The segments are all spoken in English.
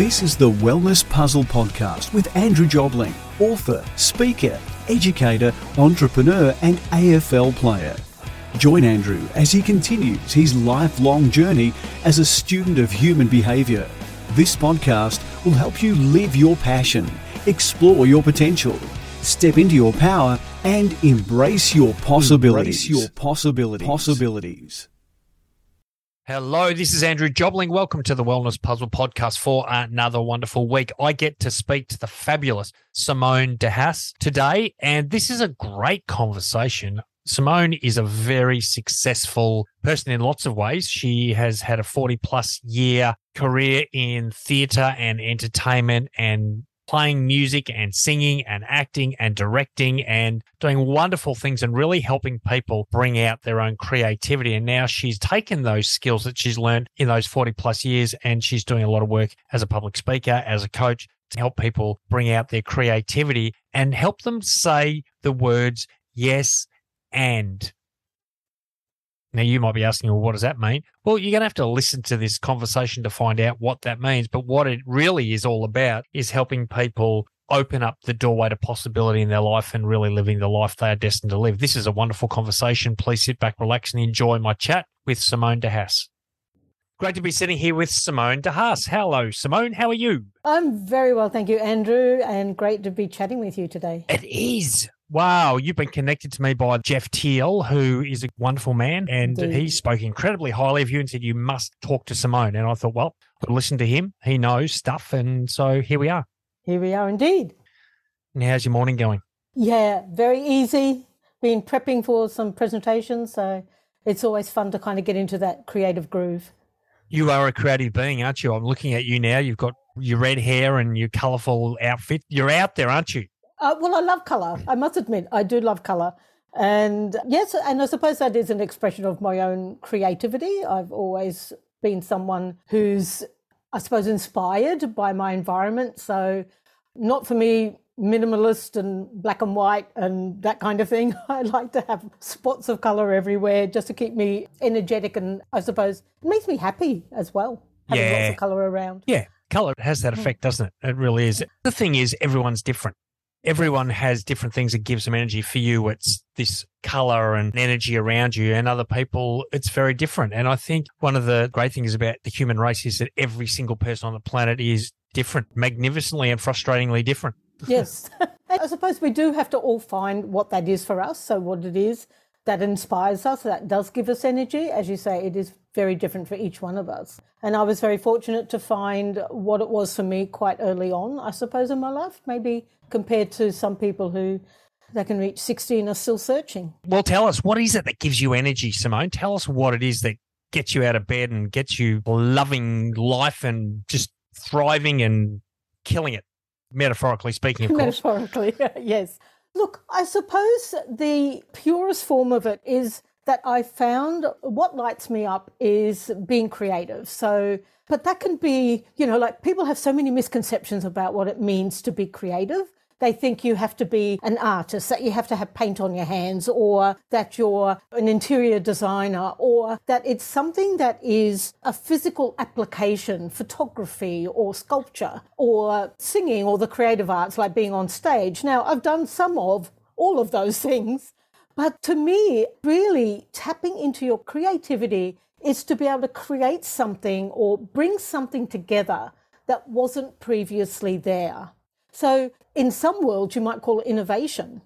This is the Wellness Puzzle Podcast with Andrew Jobling, author, speaker, educator, entrepreneur, and AFL player. Join Andrew as he continues his lifelong journey as a student of human behaviour. This podcast will help you live your passion, explore your potential, step into your power, and embrace your possibilities. Embrace your possibilities. Possibilities. Hello, this is Andrew Jobling. Welcome to the Wellness Puzzle Podcast for another wonderful week. I get to speak to the fabulous Simone de Haas today, and this is a great conversation. Simone is a very successful person in lots of ways. She has had a 40 plus year career in theatre and entertainment and playing music and singing and acting and directing and doing wonderful things and really helping people bring out their own creativity. And now she's taken those skills that she's learned in those 40 plus years and she's doing a lot of work as a public speaker, as a coach to help people bring out their creativity and help them say the words yes and now, you might be asking, well, what does that mean? Well, you're going to have to listen to this conversation to find out what that means. But what it really is all about is helping people open up the doorway to possibility in their life and really living the life they are destined to live. This is a wonderful conversation. Please sit back, relax, and enjoy my chat with Simone de Haas. Great to be sitting here with Simone de Haas. Hello, Simone. How are you? I'm very well, thank you, Andrew, and great to be chatting with you today. It is. Wow, you've been connected to me by Jeff Teal, who is a wonderful man, and Indeed. he spoke incredibly highly of you and said you must talk to Simone. And I thought, well, I'll listen to him. He knows stuff, and so here we are. Here we are, indeed. And how's your morning going? Yeah, very easy. Been prepping for some presentations, so it's always fun to kind of get into that creative groove. You are a creative being, aren't you? I'm looking at you now. You've got your red hair and your colourful outfit. You're out there, aren't you? Uh, well, I love colour. I must admit, I do love colour. And yes, and I suppose that is an expression of my own creativity. I've always been someone who's, I suppose, inspired by my environment. So, not for me, minimalist and black and white and that kind of thing. I like to have spots of colour everywhere just to keep me energetic and I suppose it makes me happy as well, having yeah. lots of colour around. Yeah. Colour has that effect, doesn't it? It really is. The thing is, everyone's different everyone has different things that gives them energy. For you, it's this color and energy around you, and other people, it's very different. And I think one of the great things about the human race is that every single person on the planet is different, magnificently and frustratingly different. Yes. I suppose we do have to all find what that is for us. So, what it is that inspires us, that does give us energy. As you say, it is very different for each one of us. And I was very fortunate to find what it was for me quite early on, I suppose, in my life, maybe compared to some people who they can reach 60 and are still searching. Well, tell us, what is it that gives you energy, Simone? Tell us what it is that gets you out of bed and gets you loving life and just thriving and killing it, metaphorically speaking, of course. Metaphorically, yes. Look, I suppose the purest form of it is that I found what lights me up is being creative. So, but that can be, you know, like people have so many misconceptions about what it means to be creative. They think you have to be an artist, that you have to have paint on your hands, or that you're an interior designer, or that it's something that is a physical application, photography or sculpture, or singing, or the creative arts like being on stage. Now, I've done some of all of those things. But to me, really tapping into your creativity is to be able to create something or bring something together that wasn't previously there. So, in some worlds, you might call it innovation.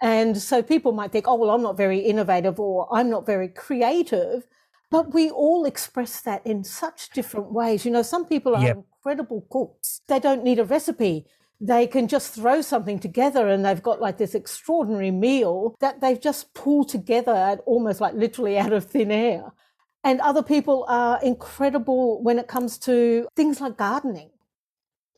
And so people might think, oh, well, I'm not very innovative or I'm not very creative. But we all express that in such different ways. You know, some people are yep. incredible cooks. They don't need a recipe. They can just throw something together and they've got like this extraordinary meal that they've just pulled together almost like literally out of thin air. And other people are incredible when it comes to things like gardening.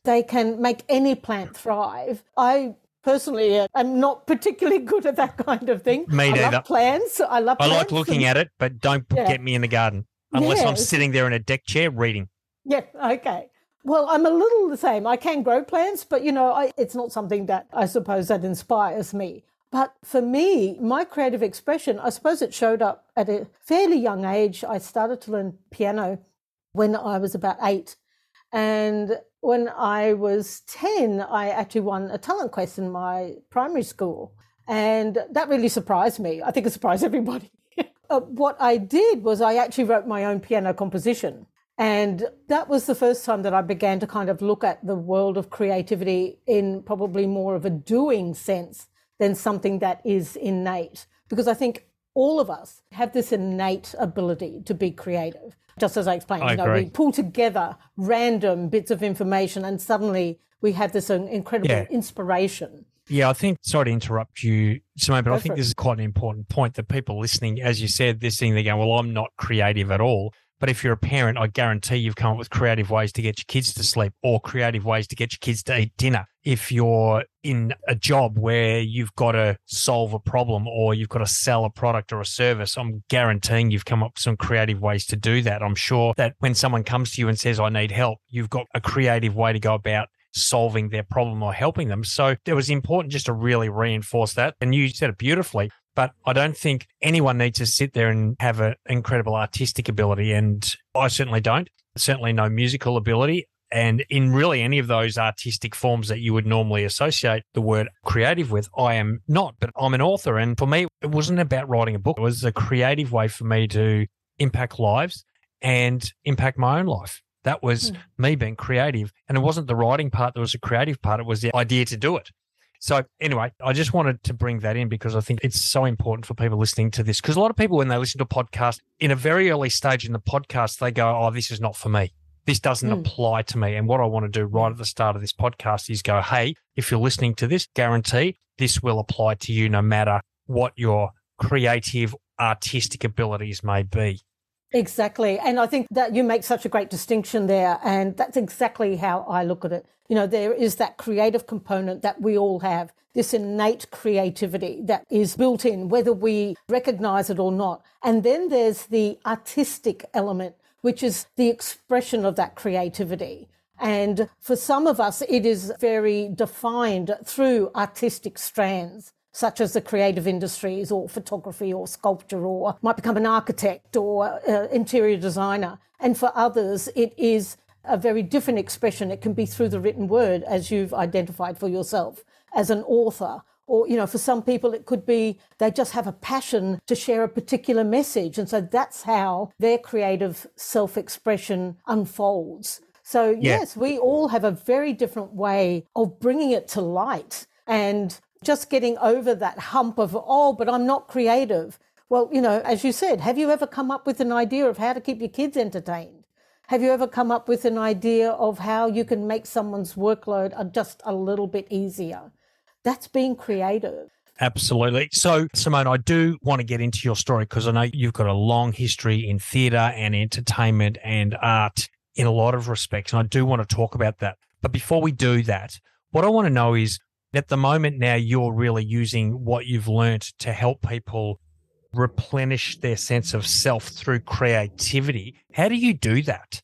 They can make any plant thrive. I personally uh, am not particularly good at that kind of thing. Me neither. I love plants. I love. I like looking and, at it, but don't yeah. get me in the garden unless I'm sitting there in a deck chair reading. Yeah. Okay. Well, I'm a little the same. I can grow plants, but you know, I, it's not something that I suppose that inspires me. But for me, my creative expression, I suppose it showed up at a fairly young age. I started to learn piano when I was about eight. And when I was 10, I actually won a talent quest in my primary school. And that really surprised me. I think it surprised everybody. uh, what I did was I actually wrote my own piano composition. And that was the first time that I began to kind of look at the world of creativity in probably more of a doing sense than something that is innate. Because I think all of us have this innate ability to be creative. Just as I explained, I you know, agree. we pull together random bits of information and suddenly we have this uh, incredible Yeah. inspiration. Yeah, I think, sorry to interrupt you, Simone, but Go I think this is quite an important point that people listening, as you said, this thing, they're going, well, I'm not creative at all. But if you're a parent, I guarantee you've come up with creative ways to get your kids to sleep or creative ways to get your kids to eat dinner. If you're in a job where you've got to solve a problem or you've got to sell a product or a service, I'm guaranteeing you've come up with some creative ways to do that. I'm sure that when someone comes to you and says, I need help, you've got a creative way to go about solving their problem or helping them. So it was important just to really reinforce that. And you said it beautifully. But I don't think anyone needs to sit there and have an incredible artistic ability. And I certainly don't. Certainly no musical ability. And in really any of those artistic forms that you would normally associate the word creative with, I am not, but I'm an author. And for me, it wasn't about writing a book. It was a creative way for me to impact lives and impact my own life. That was Hmm. me being creative. And it wasn't the writing part that was a creative part, it was the idea to do it. So, anyway, I just wanted to bring that in because I think it's so important for people listening to this. Because a lot of people, when they listen to a podcast, in a very early stage in the podcast, they go, Oh, this is not for me. This doesn't Mm. apply to me. And what I want to do right at the start of this podcast is go, Hey, if you're listening to this, guarantee this will apply to you no matter what your creative, artistic abilities may be. Exactly. And I think that you make such a great distinction there. And that's exactly how I look at it. You know, there is that creative component that we all have, this innate creativity that is built in, whether we recognize it or not. And then there's the artistic element, which is the expression of that creativity. And for some of us, it is very defined through artistic strands such as the creative industries or photography or sculpture or might become an architect or uh, interior designer. And for others, it is a very different expression. It can be through the written word, as you've identified for yourself as an author. Or, you know, for some people, it could be they just have a passion to share a particular message. And so that's how their creative self expression unfolds. So, Yeah. yes, we all have a very different way of bringing it to light. And just getting over that hump of, oh, but I'm not creative. Well, you know, as you said, have you ever come up with an idea of how to keep your kids entertained? Have you ever come up with an idea of how you can make someone's workload just a little bit easier? That's being creative. Absolutely. So, Simone, I do want to get into your story because I know you've got a long history in theatre and entertainment and art in a lot of respects. And I do want to talk about that. But before we do that, what I want to know is at the moment now you're really using what you've learnt to help people replenish their sense of self through creativity. How do you do that?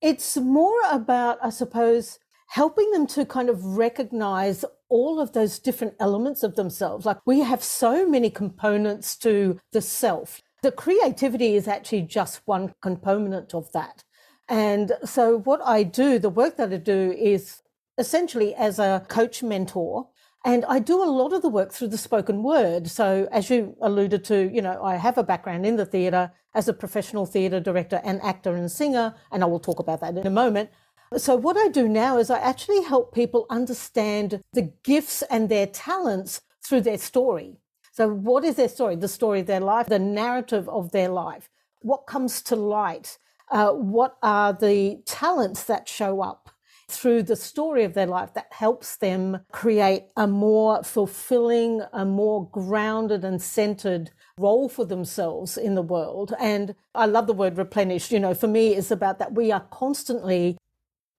It's more about, I suppose, helping them to kind of recognize all of those different elements of themselves. Like we have so many components to the self. The creativity is actually just one component of that. And so, what I do, the work that I do is essentially as a coach mentor. And I do a lot of the work through the spoken word. So, as you alluded to, you know, I have a background in the theatre as a professional theatre director and actor and singer, and I will talk about that in a moment. So, what I do now is I actually help people understand the gifts and their talents through their story. So, what is their story? The story of their life, the narrative of their life. What comes to light? Uh, what are the talents that show up through the story of their life that helps them create a more fulfilling, a more grounded and centered role for themselves in the world? And I love the word replenished. You know, for me, it's about that we are constantly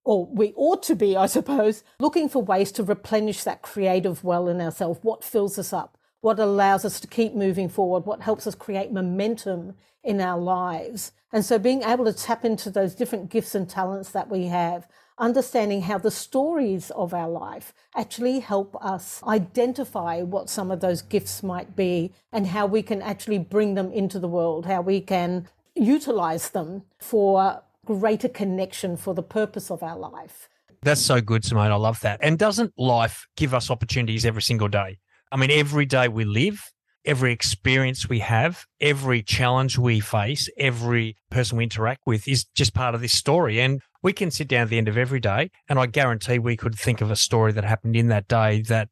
or we ought to be, I suppose, looking for ways to replenish that creative well in ourselves. What fills us up? What allows us to keep moving forward? What helps us create momentum in our lives? And so being able to tap into those different gifts and talents that we have, understanding how the stories of our life actually help us identify what some of those gifts might be and how we can actually bring them into the world, how we can utilize them for greater connection for the purpose of our life. That's so good, Simone. I love that. And doesn't life give us opportunities every single day? I mean, every day we live, every experience we have, every challenge we face, every person we interact with is just part of this story. And we can sit down at the end of every day, and I guarantee we could think of a story that happened in that day that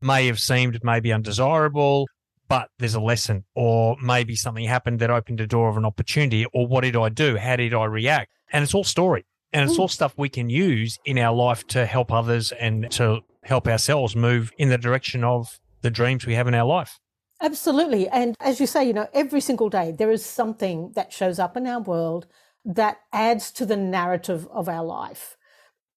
may have seemed maybe undesirable, but there's a lesson, or maybe something happened that opened a door of an opportunity, or what did I do? How did I react? And it's all story. And it's hmm. all stuff we can use in our life to help others and to help ourselves move in the direction of the dreams we have in our life. Absolutely. And as you say, you know, every single day there is something that shows up in our world that adds to the narrative of our life.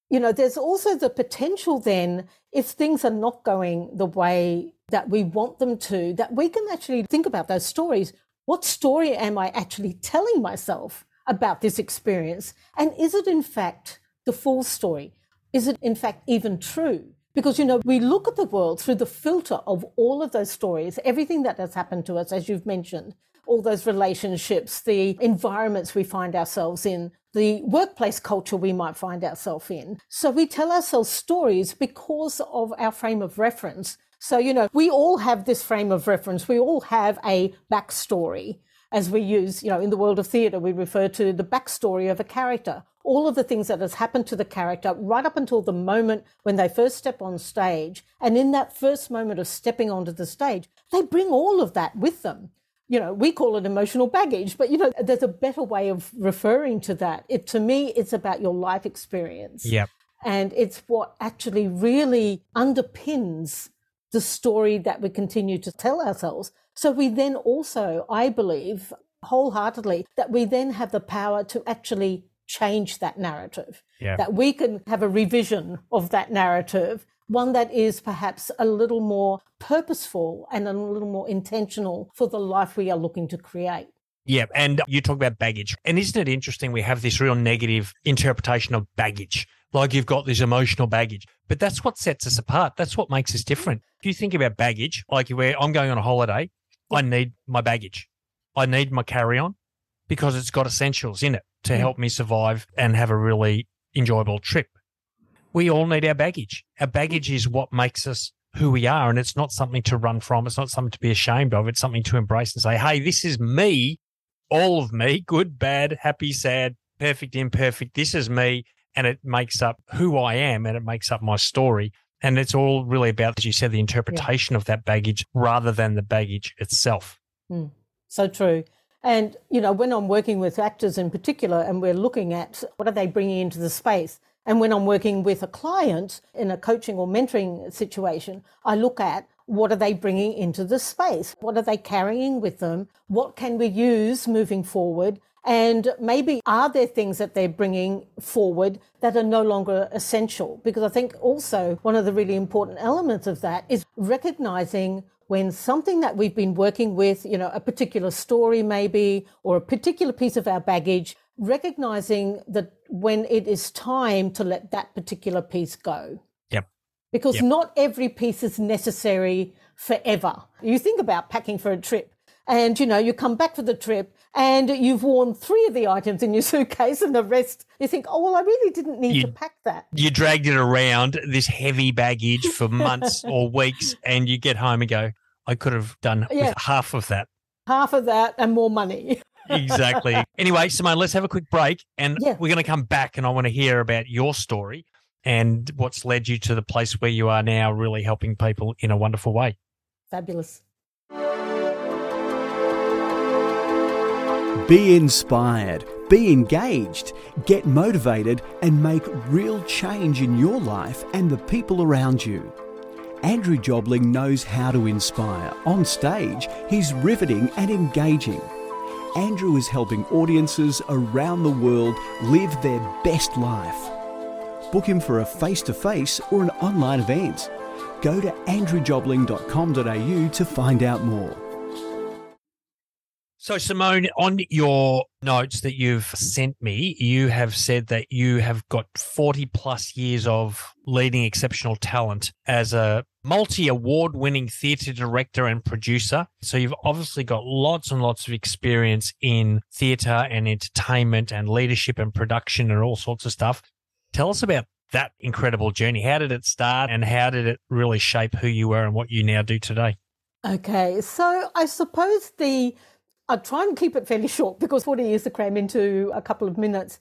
You know, there's also the potential then, if things are not going the way that we want them to, that we can actually think about those stories. What story am I actually telling myself about this experience? And is it in fact the full story? Is it in fact even true? Because, you know, we look at the world through the filter of all of those stories, everything that has happened to us, as you've mentioned, all those relationships, the environments we find ourselves in, the workplace culture we might find ourselves in. So we tell ourselves stories because of our frame of reference. So, you know, we all have this frame of reference. We all have a backstory. As we use, you know, in the world of theatre, we refer to the backstory of a character all of the things that has happened to the character right up until the moment when they first step on stage. And in that first moment of stepping onto the stage, they bring all of that with them. You know, we call it emotional baggage, but you know, there's a better way of referring to that. It to me, it's about your life experience. Yep. And it's what actually really underpins the story that we continue to tell ourselves. So we then also, I believe, wholeheartedly, that we then have the power to actually change that narrative, yeah. that we can have a revision of that narrative, one that is perhaps a little more purposeful and a little more intentional for the life we are looking to create. Yeah. And you talk about baggage. And isn't it interesting? We have this real negative interpretation of baggage. Like you've got this emotional baggage, but that's what sets us apart. That's what makes us different. If you think about baggage, like where I'm going on a holiday, I need my baggage. I need my carry on because it's got essentials in it to help me survive and have a really enjoyable trip. We all need our baggage. Our baggage is what makes us who we are. And it's not something to run from. It's not something to be ashamed of. It's something to embrace and say, Hey, this is me, all of me, good, bad, happy, sad, perfect, imperfect. This is me. And it makes up who I am and it makes up my story. And it's all really about, as you said, the interpretation yeah. of that baggage rather than the baggage itself. Mm, so true. And, you know, when I'm working with actors in particular and we're looking at what are they bringing into the space, and when I'm working with a client in a coaching or mentoring situation, I look at what are they bringing into the space? What are they carrying with them? What can we use moving forward? And maybe are there things that they're bringing forward that are no longer essential? Because I think also one of the really important elements of that is recognizing when something that we've been working with, you know, a particular story maybe, or a particular piece of our baggage, recognizing that when it is time to let that particular piece go. Yep. Because yep. not every piece is necessary forever. You think about packing for a trip and you know you come back for the trip and you've worn three of the items in your suitcase and the rest you think oh well i really didn't need you, to pack that you dragged it around this heavy baggage for months or weeks and you get home and go I could have done yeah. with half of that. Half of that and more money. exactly. Anyway, Simone, let's have a quick break and yeah. we're going to come back and I want to hear about your story and what's led you to the place where you are now, really helping people in a wonderful way. Fabulous. Be inspired, be engaged, get motivated, and make real change in your life and the people around you. Andrew Jobling knows how to inspire. On stage, he's riveting and engaging. Andrew is helping audiences around the world live their best life. Book him for a face to face or an online event. Go to andrewjobling.com.au to find out more. So, Simone, on your notes that you've sent me, you have said that you have got 40 plus years of leading exceptional talent as a multi award winning theatre director and producer. So, you've obviously got lots and lots of experience in theatre and entertainment and leadership and production and all sorts of stuff. Tell us about that incredible journey. How did it start and how did it really shape who you were and what you now do today? Okay, so I suppose the I'll try and keep it fairly short because 40 years to cram into a couple of minutes.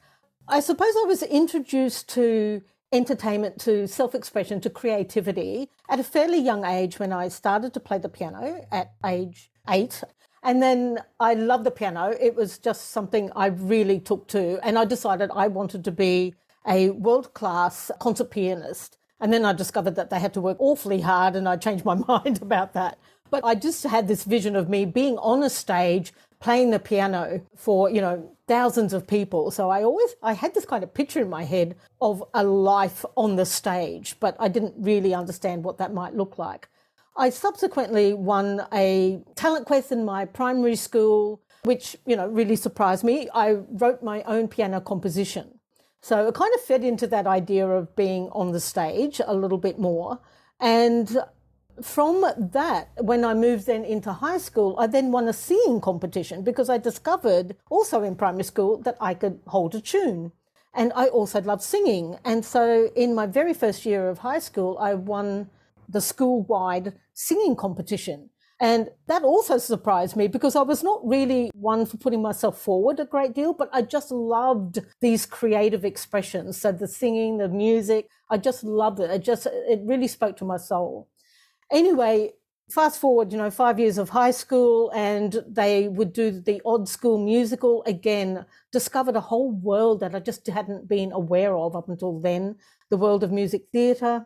I suppose I was introduced to entertainment, to self expression, to creativity at a fairly young age when I started to play the piano at age eight. And then I loved the piano. It was just something I really took to. And I decided I wanted to be a world class concert pianist. And then I discovered that they had to work awfully hard, and I changed my mind about that. But I just had this vision of me being on a stage playing the piano for, you know, thousands of people. So I always I had this kind of picture in my head of a life on the stage, but I didn't really understand what that might look like. I subsequently won a talent quest in my primary school, which, you know, really surprised me. I wrote my own piano composition. So it kind of fed into that idea of being on the stage a little bit more. And from that, when I moved then into high school, I then won a singing competition because I discovered also in primary school that I could hold a tune. And I also loved singing. And so in my very first year of high school, I won the school wide singing competition. And that also surprised me because I was not really one for putting myself forward a great deal, but I just loved these creative expressions. So the singing, the music, I just loved it. It just, it really spoke to my soul. Anyway, fast forward, you know, five years of high school, and they would do the odd school musical again. Discovered a whole world that I just hadn't been aware of up until then the world of music theatre.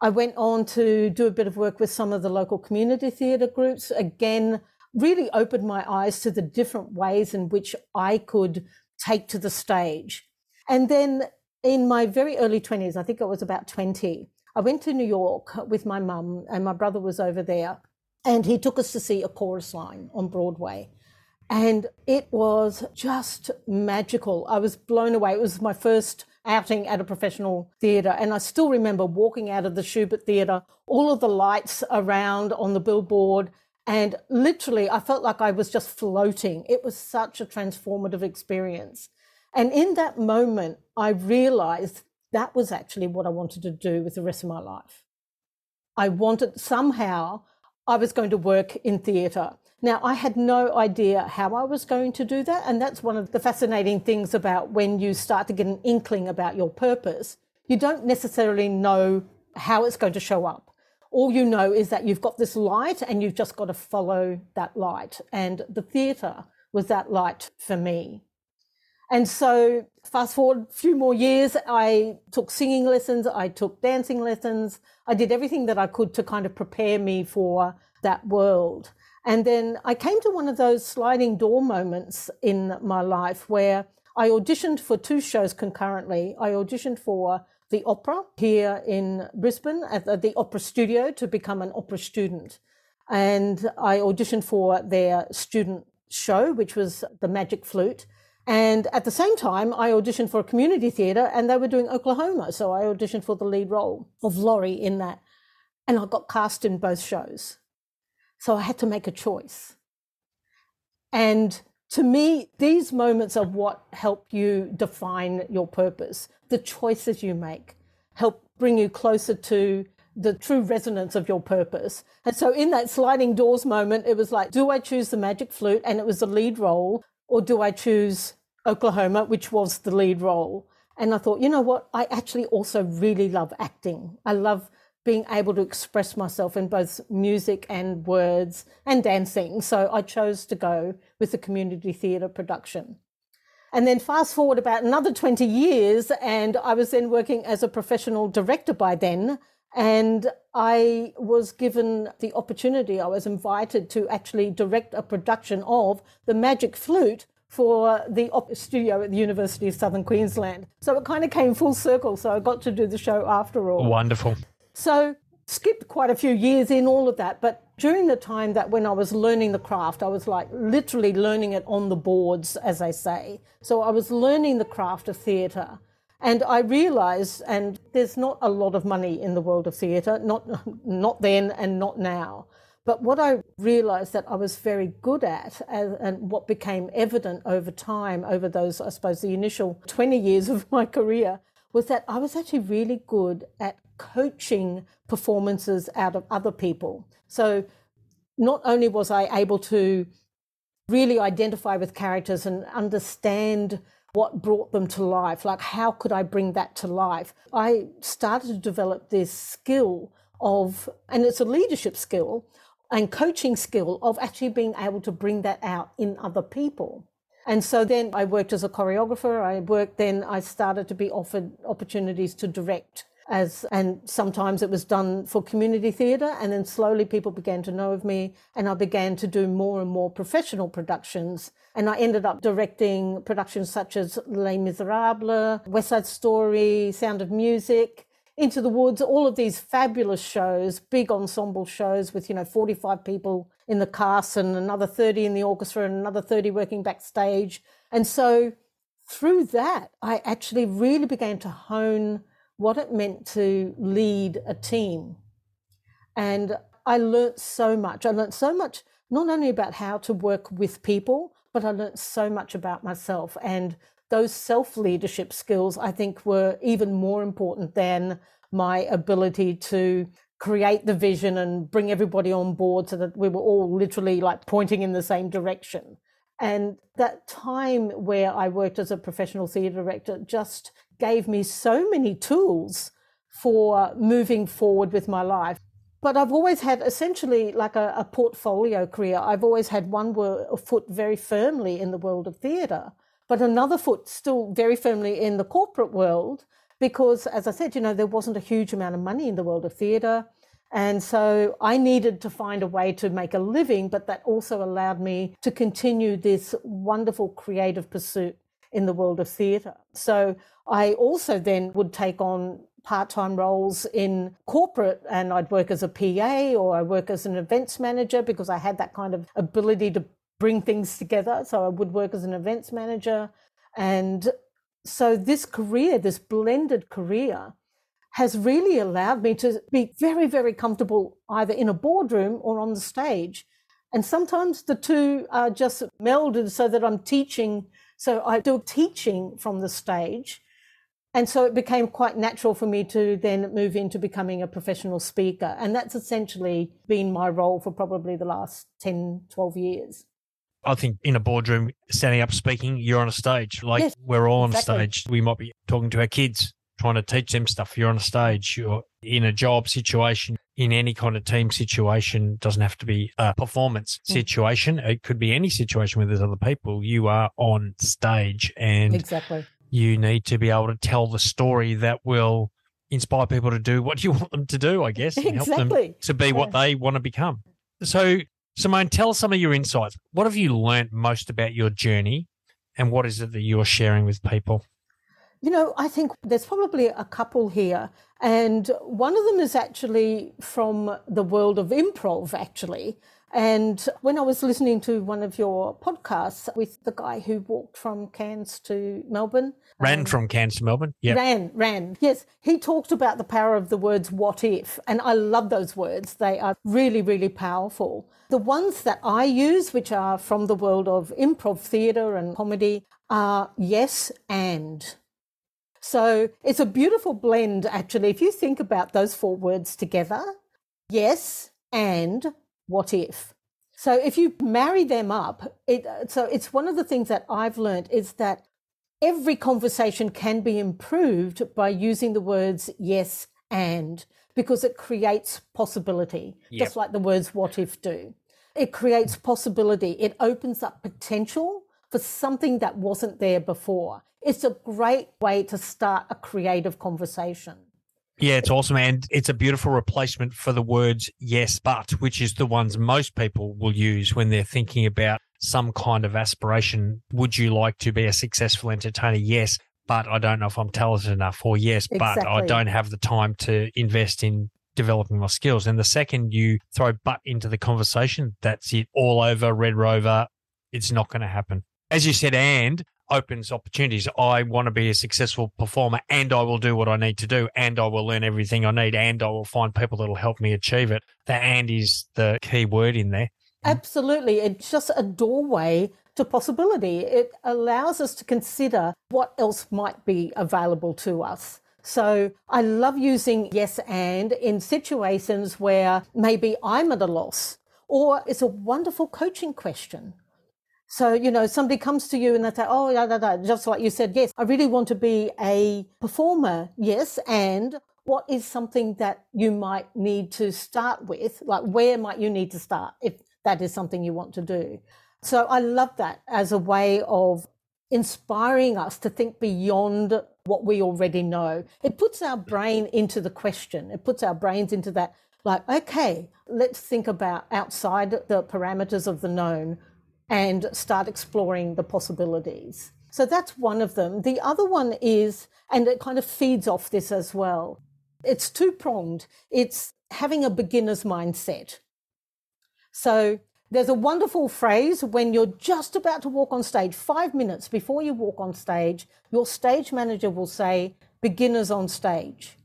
I went on to do a bit of work with some of the local community theatre groups. Again, really opened my eyes to the different ways in which I could take to the stage. And then in my very early 20s, I think I was about 20, I went to New York with my mum, and my brother was over there, and he took us to see a chorus line on Broadway. And it was just magical. I was blown away. It was my first outing at a professional theatre. And I still remember walking out of the Shubert Theatre, all of the lights around on the billboard. And literally, I felt like I was just floating. It was such a transformative experience. And in that moment, I realized that was actually what I wanted to do with the rest of my life. I wanted somehow I was going to work in theatre. Now, I had no idea how I was going to do that. And that's one of the fascinating things about when you start to get an inkling about your purpose. You don't necessarily know how it's going to show up. All you know is that you've got this light and you've just got to follow that light. And the theatre was that light for me. And so, fast forward a few more years, I took singing lessons, I took dancing lessons, I did everything that I could to kind of prepare me for that world. And then I came to one of those sliding door moments in my life where I auditioned for two shows concurrently. I auditioned for the opera here in Brisbane at the opera studio to become an opera student. And I auditioned for their student show, which was the Magic Flute. And at the same time, I auditioned for a community theatre and they were doing Oklahoma. So I auditioned for the lead role of Laurey in that. And I got cast in both shows. So I had to make a choice. And to me, these moments are what help you define your purpose. The choices you make help bring you closer to the true resonance of your purpose. And so in that sliding doors moment, it was like, do I choose the magic flute? And it was the lead role or do I choose Oklahoma, which was the lead role? And I thought, you know what? I actually also really love acting. I love being able to express myself in both music and words and dancing. So I chose to go with the community theatre production. And then fast forward about another 20 years, and I was then working as a professional director by then. And I was given the opportunity, I was invited to actually direct a production of The Magic Flute for the studio at the University of Southern Queensland. So it kind of came full circle. So I got to do the show after all. Wonderful. So skipped quite a few years in all of that. But during the time that when I was learning the craft, I was like literally learning it on the boards, as they say. So I was learning the craft of theatre. And I realized, and there's not a lot of money in the world of theatre, not, not then and not now. But what I realized that I was very good at, and, and what became evident over time, over those, I suppose, the initial 20 years of my career, was that I was actually really good at coaching performances out of other people. So not only was I able to really identify with characters and understand what brought them to life, like how could I bring that to life, I started to develop this skill of, and it's a leadership skill and coaching skill of actually being able to bring that out in other people. And so then I worked as a choreographer. I worked then, I started to be offered opportunities to direct as and sometimes it was done for community theatre and then slowly people began to know of me and I began to do more and more professional productions. And I ended up directing productions such as Les Miserables, West Side Story, Sound of Music, Into the Woods, all of these fabulous shows, big ensemble shows with you know 45 people in the cast and another 30 in the orchestra and another 30 working backstage. And so through that I actually really began to hone what it meant to lead a team. And I learnt so much. I learnt so much, not only about how to work with people, but I learnt so much about myself. And those self leadership skills, I think, were even more important than my ability to create the vision and bring everybody on board so that we were all literally like pointing in the same direction. And that time where I worked as a professional theatre director just gave me so many tools for moving forward with my life. But I've always had essentially like a, a portfolio career. I've always had one foot very firmly in the world of theatre, but another foot still very firmly in the corporate world because, as I said, you know, there wasn't a huge amount of money in the world of theatre. And so I needed to find a way to make a living, but that also allowed me to continue this wonderful creative pursuit in the world of theatre. So I also then would take on part time roles in corporate and I'd work as a PA or I work as an events manager because I had that kind of ability to bring things together. So I would work as an events manager. And so this career, this blended career, has really allowed me to be very, very comfortable either in a boardroom or on the stage. And sometimes the two are just melded so that I'm teaching so I do teaching from the stage. And so it became quite natural for me to then move into becoming a professional speaker. And that's essentially been my role for probably the last 10, 12 years. I think in a boardroom, standing up speaking, you're on a stage. Like yes, we're all on exactly. stage. We might be talking to our kids, trying to teach them stuff. You're on a stage. You're in a job situation in any kind of team situation doesn't have to be a performance mm. situation. It could be any situation where there's other people. You are on stage and exactly you need to be able to tell the story that will inspire people to do what you want them to do, I guess, and exactly. help them to be what they want to become. So, Simone, tell us some of your insights. What have you learned most about your journey and what is it that you're sharing with people? You know, I think there's probably a couple here. And one of them is actually from the world of improv, actually. And when I was listening to one of your podcasts with the guy who walked from Cairns to Melbourne, ran um, from Cairns to Melbourne, yeah, ran, ran, yes, he talked about the power of the words "what if," and I love those words. They are really, really powerful. The ones that I use, which are from the world of improv theatre and comedy, are yes and. So it's a beautiful blend, actually. If you think about those four words together, yes and what if. So if you marry them up, it, so it's one of the things that I've learned is that every conversation can be improved by using the words yes and because it creates possibility, yep. just like the words what if do. It creates possibility. It opens up potential for something that wasn't there before. It's a great way to start a creative conversation. Yeah, it's awesome. And it's a beautiful replacement for the words yes, but, which is the ones most people will use when they're thinking about some kind of aspiration. Would you like to be a successful entertainer? Yes, but I don't know if I'm talented enough. Or yes, exactly. but I don't have the time to invest in developing my skills. And the second you throw but into the conversation, that's it. All over Red Rover. It's not going to happen. As you said, and opens opportunities. I want to be a successful performer and I will do what I need to do and I will learn everything I need and I will find people that will help me achieve it. The and is the key word in there. Absolutely. It's just a doorway to possibility. It allows us to consider what else might be available to us. So I love using yes and in situations where maybe I'm at a loss or it's a wonderful coaching question. So, you know, somebody comes to you and they say, oh, yeah, yeah, yeah, just like you said, yes, I really want to be a performer. Yes. And what is something that you might need to start with? Like, where might you need to start if that is something you want to do? So I love that as a way of inspiring us to think beyond what we already know. It puts our brain into the question. It puts our brains into that, like, okay, let's think about outside the parameters of the known and start exploring the possibilities. So that's one of them. The other one is, and it kind of feeds off this as well, it's two pronged. It's having a beginner's mindset. So there's a wonderful phrase when you're just about to walk on stage, five minutes before you walk on stage, your stage manager will say, beginners on stage.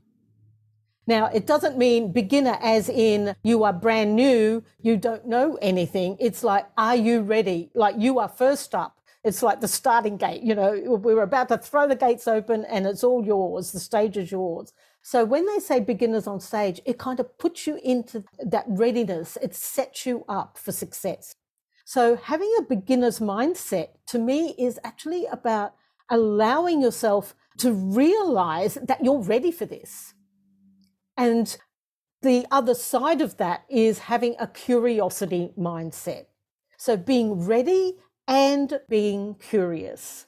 Now, it doesn't mean beginner as in you are brand new, you don't know anything. It's like, are you ready? Like you are first up. It's like the starting gate. You know, we're about to throw the gates open and it's all yours. The stage is yours. So when they say beginners on stage, it kind of puts you into that readiness. It sets you up for success. So having a beginner's mindset to me is actually about allowing yourself to realize that you're ready for this. And the other side of that is having a curiosity mindset. So being ready and being curious.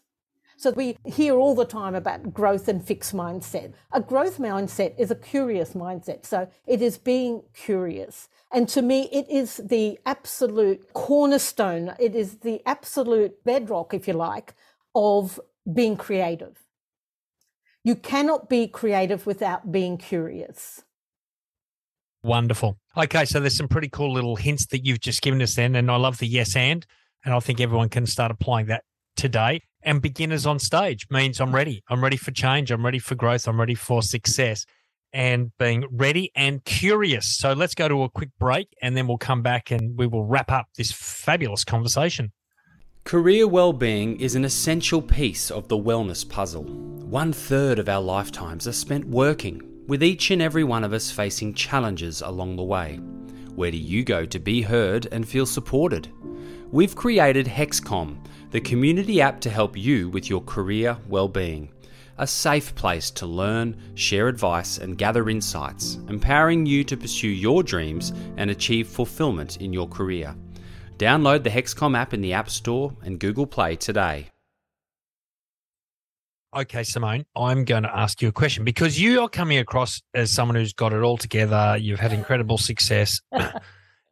So we hear all the time about growth and fixed mindset. A growth mindset is a curious mindset. So it is being curious. And to me, it is the absolute cornerstone. It is the absolute bedrock, if you like, of being creative. You cannot be creative without being curious. Wonderful. Okay, so there's some pretty cool little hints that you've just given us then. And I love the yes and. And I think everyone can start applying that today and beginners on stage means I'm ready. I'm ready for change. I'm ready for growth. I'm ready for success and being ready and curious. So let's go to a quick break and then we'll come back and we will wrap up this fabulous conversation. Career well-being is an essential piece of the wellness puzzle. One third of our lifetimes are spent working, with each and every one of us facing challenges along the way. Where do you go to be heard and feel supported? We've created HeXComm the community app to help you with your career well-being. A safe place to learn, share advice, and gather insights, empowering you to pursue your dreams and achieve fulfillment in your career. Download the HeXComm app in the App Store and Google Play today. Okay, Simone, I'm going to ask you a question because you are coming across as someone who's got it all together. You've had incredible success, you're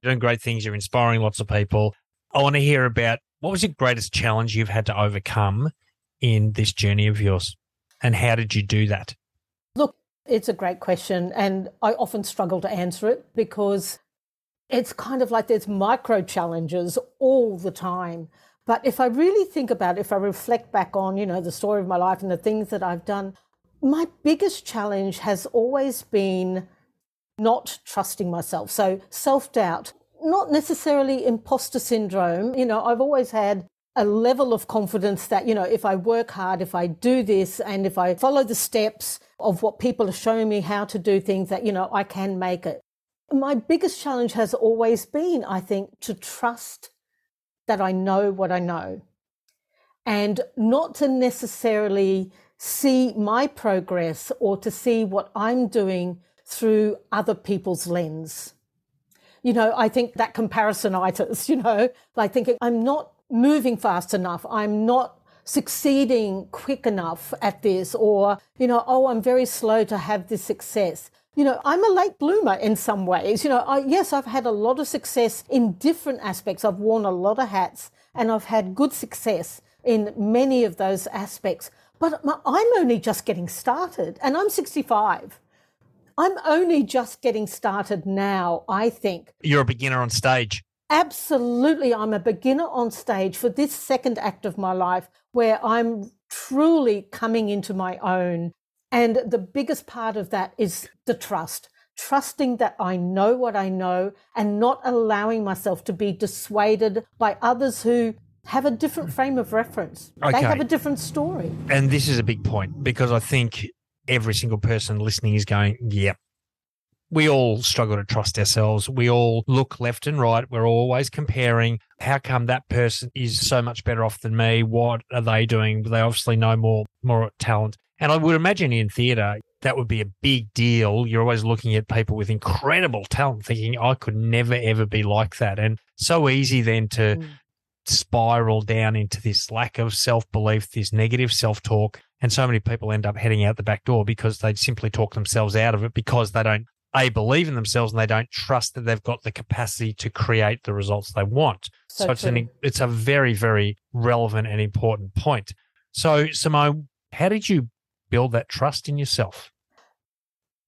doing great things, you're inspiring lots of people. I want to hear about what was your greatest challenge you've had to overcome in this journey of yours? And how did you do that? Look, it's a great question. And I often struggle to answer it because it's kind of like there's micro challenges all the time. But if I really think about it, if I reflect back on, you know, the story of my life and the things that I've done, my biggest challenge has always been not trusting myself. So self doubt, not necessarily imposter syndrome. You know, I've always had a level of confidence that, you know, if I work hard, if I do this, and if I follow the steps of what people are showing me how to do things, that, you know, I can make it. My biggest challenge has always been, I think, to trust that I know what I know and not to necessarily see my progress or to see what I'm doing through other people's lens you know, I think that comparisonitis, you know, like thinking I'm not moving fast enough. I'm not succeeding quick enough at this or, you know, oh, I'm very slow to have this success. You know, I'm a late bloomer in some ways. You know, I, yes, I've had a lot of success in different aspects. I've worn a lot of hats and I've had good success in many of those aspects. But I'm only just getting started and I'm 65. I'm only just getting started now, I think. You're a beginner on stage. Absolutely. I'm a beginner on stage for this second act of my life where I'm truly coming into my own. And the biggest part of that is the trust. Trusting that I know what I know and not allowing myself to be dissuaded by others who have a different frame of reference. Okay. They have a different story. And this is a big point because I think every single person listening is going, yep. We all struggle to trust ourselves. We all look left and right. We're always comparing. How come that person is so much better off than me? What are they doing? They obviously know more more talent. And I would imagine in theatre that would be a big deal. You're always looking at people with incredible talent, thinking I could never ever be like that. And so easy then to Mm. spiral down into this lack of self belief, this negative self talk. And so many people end up heading out the back door because they simply talk themselves out of it because they don't a believe in themselves and they don't trust that they've got the capacity to create the results they want. So, So it's an it's a very very relevant and important point. So Simone, how did you build that trust in yourself?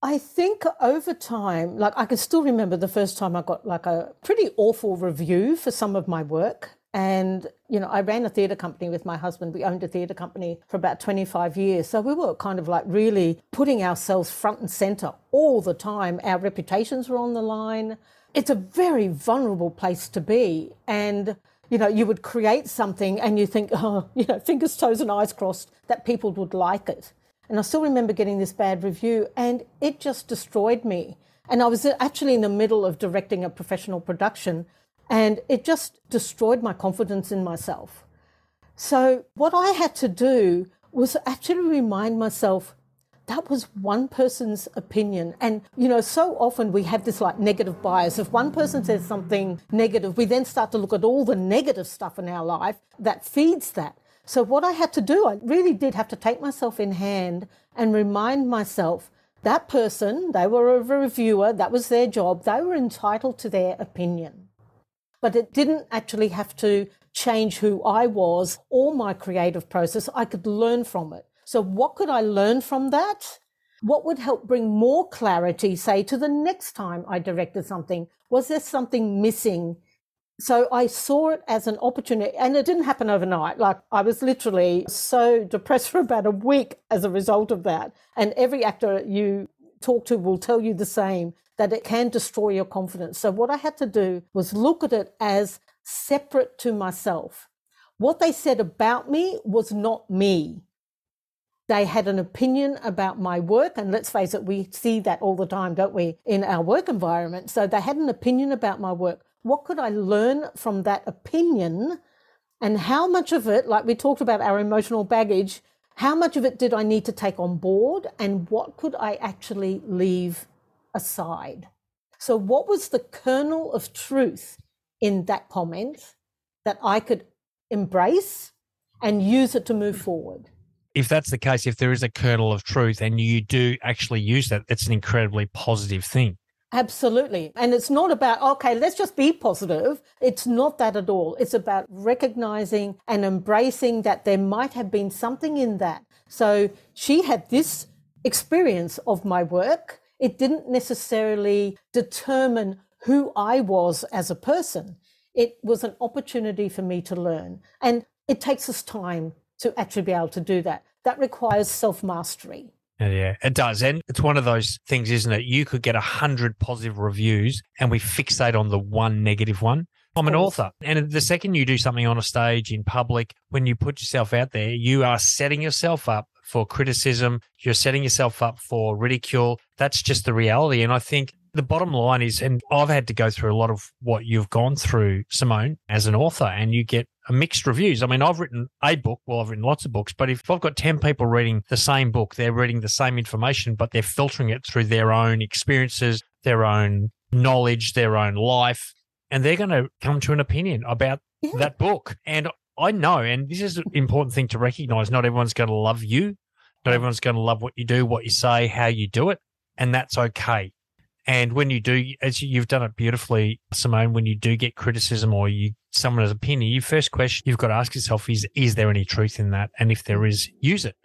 I think over time, like I can still remember the first time I got like a pretty awful review for some of my work. And, you know, I ran a theatre company with my husband. We owned a theatre company for about 25 years. So we were kind of like really putting ourselves front and centre all the time. Our reputations were on the line. It's a very vulnerable place to be. And, you know, you would create something and you think, oh, you know, fingers, toes, and eyes crossed that people would like it. And I still remember getting this bad review, and it just destroyed me. And I was uh, actually in the middle of directing a professional production, and it just destroyed my confidence in myself. So, what I had to do was actually remind myself that was one person's opinion. And, you know, so often we have this like negative bias. If one person says something negative, we then start to look at all the negative stuff in our life that feeds that. So, what I had to do, I really did have to take myself in hand and remind myself that person, they were a reviewer, that was their job, they were entitled to their opinion. But it didn't actually have to change who I was or my creative process. I could learn from it. So, what could I learn from that? What would help bring more clarity, say, to the next time I directed something? Was there something missing? So I saw it as an opportunity, and it didn't happen overnight. Like I was literally so depressed for about a week as a result of that. And every actor you talk to will tell you the same that it can destroy your confidence. So what I had to do was look at it as separate to myself. What they said about me was not me. They had an opinion about my work. And let's face it, we see that all the time, don't we, in our work environment. So they had an opinion about my work. What could I learn from that opinion? And how much of it, like we talked about our emotional baggage, how much of it did I need to take on board? And what could I actually leave aside? So, what was the kernel of truth in that comment that I could embrace and use it to move forward? If that's the case, if there is a kernel of truth and you do actually use that, it's an incredibly positive thing. Absolutely. And it's not about, okay, let's just be positive. It's not that at all. It's about recognizing and embracing that there might have been something in that. So she had this experience of my work. It didn't necessarily determine who I was as a person. It was an opportunity for me to learn. And it takes us time to actually be able to do that. That requires self mastery. Yeah, it does. And it's one of those things, isn't it? You could get a hundred positive reviews and we fixate on the one negative one. I'm an author. And the second you do something on a stage in public, when you put yourself out there, you are setting yourself up for criticism. You're setting yourself up for ridicule. That's just the reality. And I think the bottom line is, and I've had to go through a lot of what you've gone through, Simone, as an author, and you get a mixed reviews. I mean, I've written a book. Well, I've written lots of books, but if I've got 10 people reading the same book, they're reading the same information, but they're filtering it through their own experiences, their own knowledge, their own life, and they're going to come to an opinion about Yeah. that book. And I know, and this is an important thing to recognize not everyone's going to love you. Not everyone's going to love what you do, what you say, how you do it. And that's okay. And when you do, as you- you've done it beautifully, Simone, when you do get criticism or you someone's opinion, your first question you've got to ask yourself is, is there any truth in that? And if there is, use it.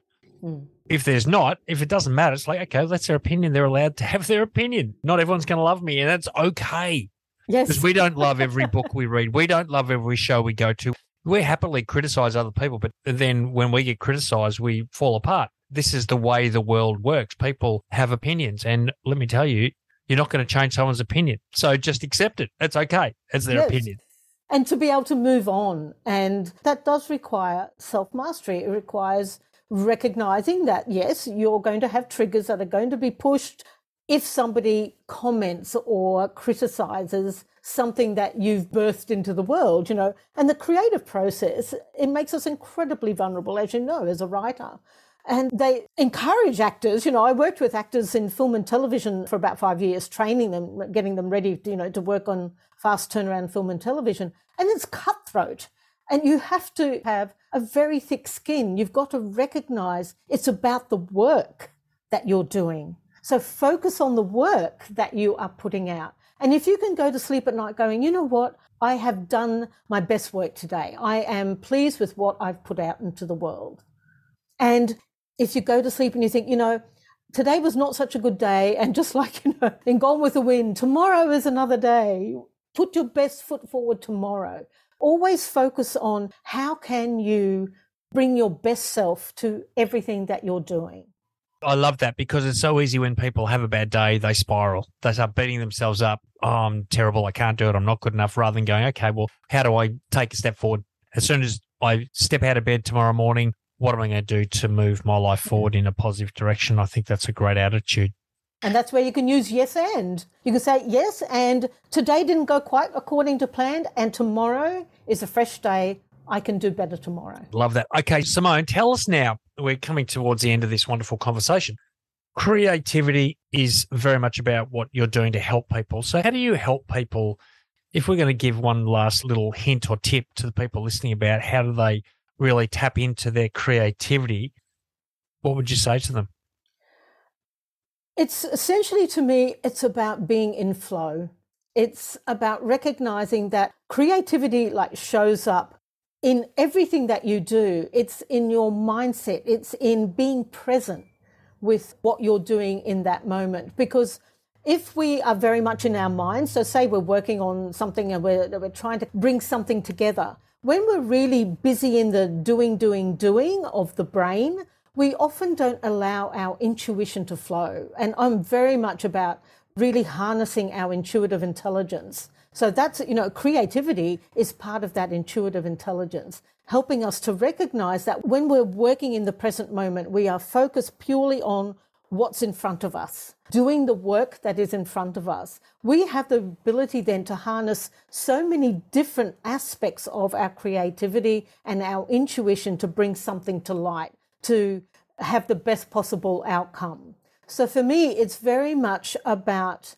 Mm. If there's not, if it doesn't matter, it's like, okay, that's their opinion. They're allowed to have their opinion. Not everyone's going to love me, and that's okay. Yes. Because we don't love every book we read. We don't love every show we go to. We happily criticize other people, but then when we get criticized, we fall apart. This is the way the world works. People have opinions. And let me tell you, you're not going to change someone's opinion. So just accept it. It's okay. It's their Yes. opinion. and to be able to move on. And that does require self mastery. It requires recognizing that, yes, you're going to have triggers that are going to be pushed if somebody comments or criticizes something that you've birthed into the world, you know. And the creative process, it makes us incredibly vulnerable, as you know, as a writer. And they encourage actors. You know, I worked with actors in film and television for about five years, training them, getting them ready, you know, to work on fast turnaround film and television. And it's cutthroat. And you have to have a very thick skin. You've got to recognize it's about the work that you're doing. So focus on the work that you are putting out. And if you can go to sleep at night going, you know what? I have done my best work today. I am pleased with what I've put out into the world. And if you go to sleep and you think, you know, today was not such a good day, and just like, you know, in Gone with the Wind, tomorrow is another day. Put your best foot forward tomorrow. Always focus on how can you bring your best self to everything that you're doing. I love that because it's so easy when people have a bad day, they spiral. They start beating themselves up. Oh, I'm terrible. I can't do it. I'm not good enough. Rather than going, okay, well, how do I take a step forward? As soon as I step out of bed tomorrow morning, what am I going to do to move my life mm-hmm. forward in a positive direction? I think that's a great attitude. And that's where you can use yes and. You can say yes and today didn't go quite according to plan and tomorrow is a fresh day. I can do better tomorrow. Love that. Okay, Simone, tell us now. We're coming towards the end of this wonderful conversation. Creativity is very much about what you're doing to help people. So, how do you help people? If we're going to give one last little hint or tip to the people listening about how do they really tap into their creativity, what would you say to them? It's essentially to me, it's about being in flow. It's about recognizing that creativity like shows up in everything that you do. It's in your mindset. It's in being present with what you're doing in that moment. Because if we are very much in our minds, so say we're working on something and we're, we're trying to bring something together, when we're really busy in the doing, doing, doing of the brain, we often don't allow our intuition to flow. And I'm very much about really harnessing our intuitive intelligence. So that's, you know, creativity is part of that intuitive intelligence, helping us to recognize that when we're working in the present moment, we are focused purely on what's in front of us, doing the work that is in front of us. We have the ability then to harness so many different aspects of our creativity and our intuition to bring something to light, to have the best possible outcome. So for me, it's very much about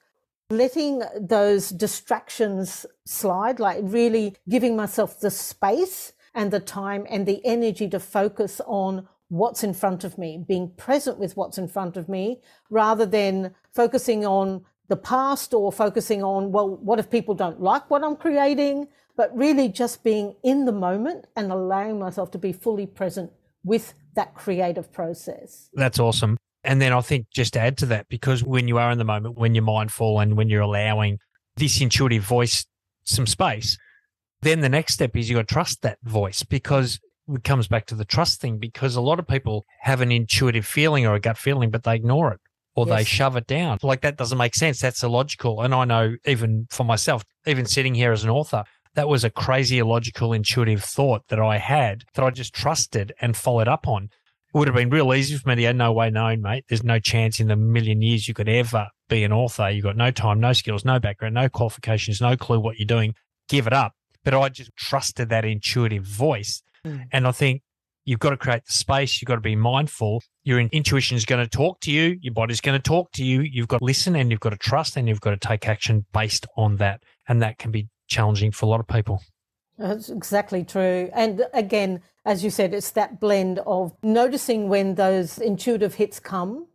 letting those distractions slide, like really giving myself the space and the time and the energy to focus on what's in front of me, being present with what's in front of me, rather than focusing on the past or focusing on, well, what if people don't like what I'm creating? But really just being in the moment and allowing myself to be fully present with that creative process. That's awesome. And then I think just add to that, because when you are in the moment, when you're mindful and when you're allowing this intuitive voice some space, then the next step is you got to trust that voice because comes back to the trust thing because a lot of people have an intuitive feeling or a gut feeling, but they ignore it or yes. they shove it down. Like that doesn't make sense. That's illogical. And I know even for myself, even sitting here as an author, that was a crazy illogical intuitive thought that I had that I just trusted and followed up on. It would have been real easy for me to go, no way, no, mate. There's no chance in the million years you could ever be an author. You've got no time, no skills, no background, no qualifications, no clue what you're doing. Give it up. But I just trusted that intuitive voice Mm. And I think you've got to create the space. You've got to be mindful. Your intuition is going to talk to you. Your body's going to talk to you. You've got to listen and you've got to trust and you've got to take action based on that. And that can be challenging for a lot of people. That's exactly true. And again, as you said, it's that blend of noticing when those intuitive hits come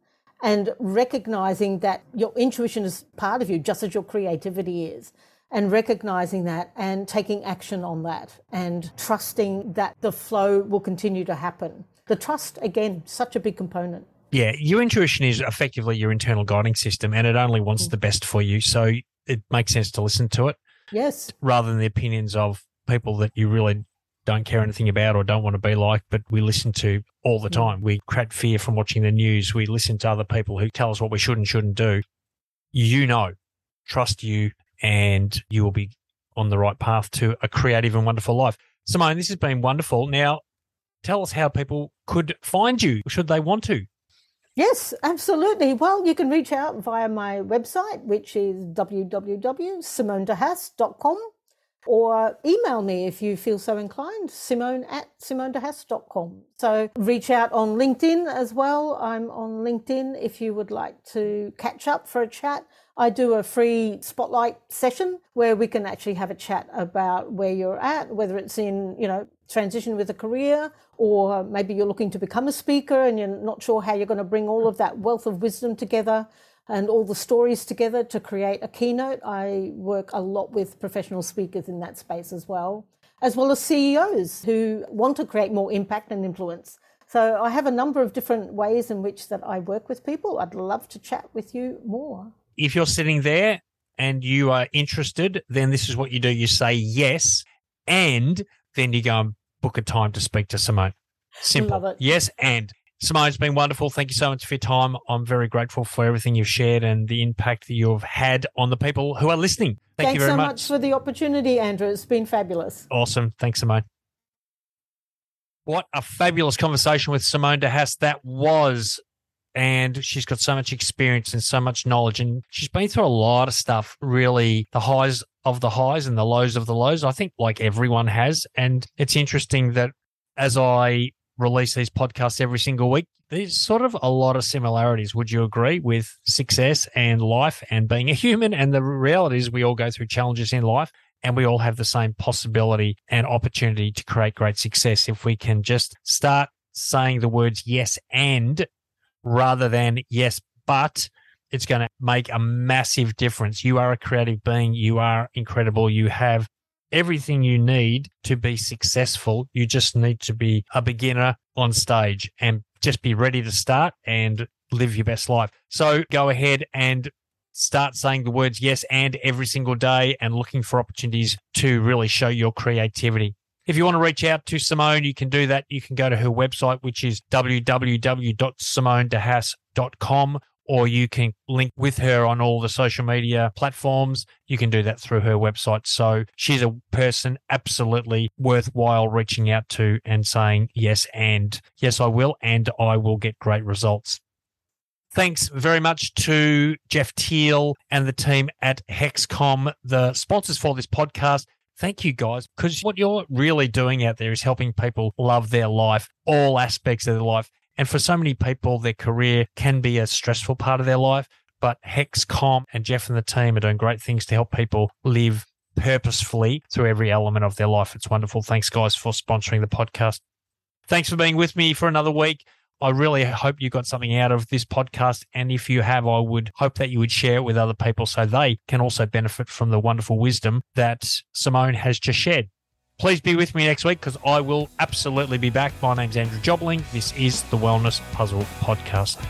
and recognizing that your intuition is part of you, just as your creativity is and recognizing that and taking action on that and trusting that the flow will continue to happen. The trust, again, such a big component. Yeah, your intuition is effectively your internal guiding system and it only wants mm. the best for you. So it makes sense to listen to it. Yes. Rather than the opinions of people that you really don't care anything about or don't want to be like, but we listen to all the mm. time. We create fear from watching the news. We listen to other people who tell us what we should and shouldn't do. You know, trust you, and you will be on the right path to a creative and wonderful life. Simone, this has been wonderful. Now, tell us how people could find you should they want to. Yes, absolutely. Well, you can reach out via my website, which is www.simonedehaas.com, or email me if you feel so inclined, simone at simonedehaas.com. So reach out on LinkedIn as well. I'm on LinkedIn if you would like to catch up for a chat. I do a free spotlight session where we can actually have a chat about where you're at, whether it's in, you know, transition with a career, or maybe you're looking to become a speaker and you're not sure how you're going to bring all of that wealth of wisdom together and all the stories together to create a keynote. I work a lot with professional speakers in that space as well, as well as CEOs who want to create more impact and influence. So I have a number of different ways in which that I work with people. I'd love to chat with you more if you're sitting there and you are interested, then this is what you do. You say yes, and then you go and book a time to speak to Simone. Simple. Yes, and Simone, it's been wonderful. Thank you so much for your time. I'm very grateful for everything you've shared and the impact that you've had on the people who are listening. Thank Thanks you very so much. much for the opportunity, Andrew. It's been fabulous. Awesome. Thanks, Simone. What a fabulous conversation with Simone de Haas that was and she's got so much experience and so much knowledge and she's been through a lot of stuff really the highs of the highs and the lows of the lows i think like everyone has and it's interesting that as i release these podcasts every single week there's sort of a lot of similarities. Would you agree with success and life and being a human and the reality is we all go through challenges in life and we all have the same possibility and opportunity to create great success if we can just start saying the words yes and rather than yes, but it's going to make a massive difference. You are a creative being. You are incredible. You have everything you need to be successful. You just need to be a beginner on stage and just be ready to start and live your best life. So go ahead and start saying the words yes and every single day and looking for opportunities to really show your creativity. If you want to reach out to Simone, you can do that. You can go to her website, which is www.simonedehaas.com, or you can link with her on all the social media platforms. You can do that through her website. So she's a person absolutely worthwhile reaching out to and saying yes, and yes, I will, and I will get great results. Thanks very much to Jeff Teal and the team at HeXComm, the sponsors for this podcast. Thank you guys, because what you're really doing out there is helping people love their life, all aspects of their life. And for so many people, their career can be a stressful part of their life. But HeXComm and Jeff and the team are doing great things to help people live purposefully through every element of their life. It's wonderful. Thanks, guys, for sponsoring the podcast. Thanks for being with me for another week. I really hope you got something out of this podcast. And if you have, I would hope that you would share it with other people so they can also benefit from the wonderful wisdom that Simone has just shared. Please be with me next week because I will absolutely be back. My name's Andrew Jobling. This is the Wellness Puzzle Podcast.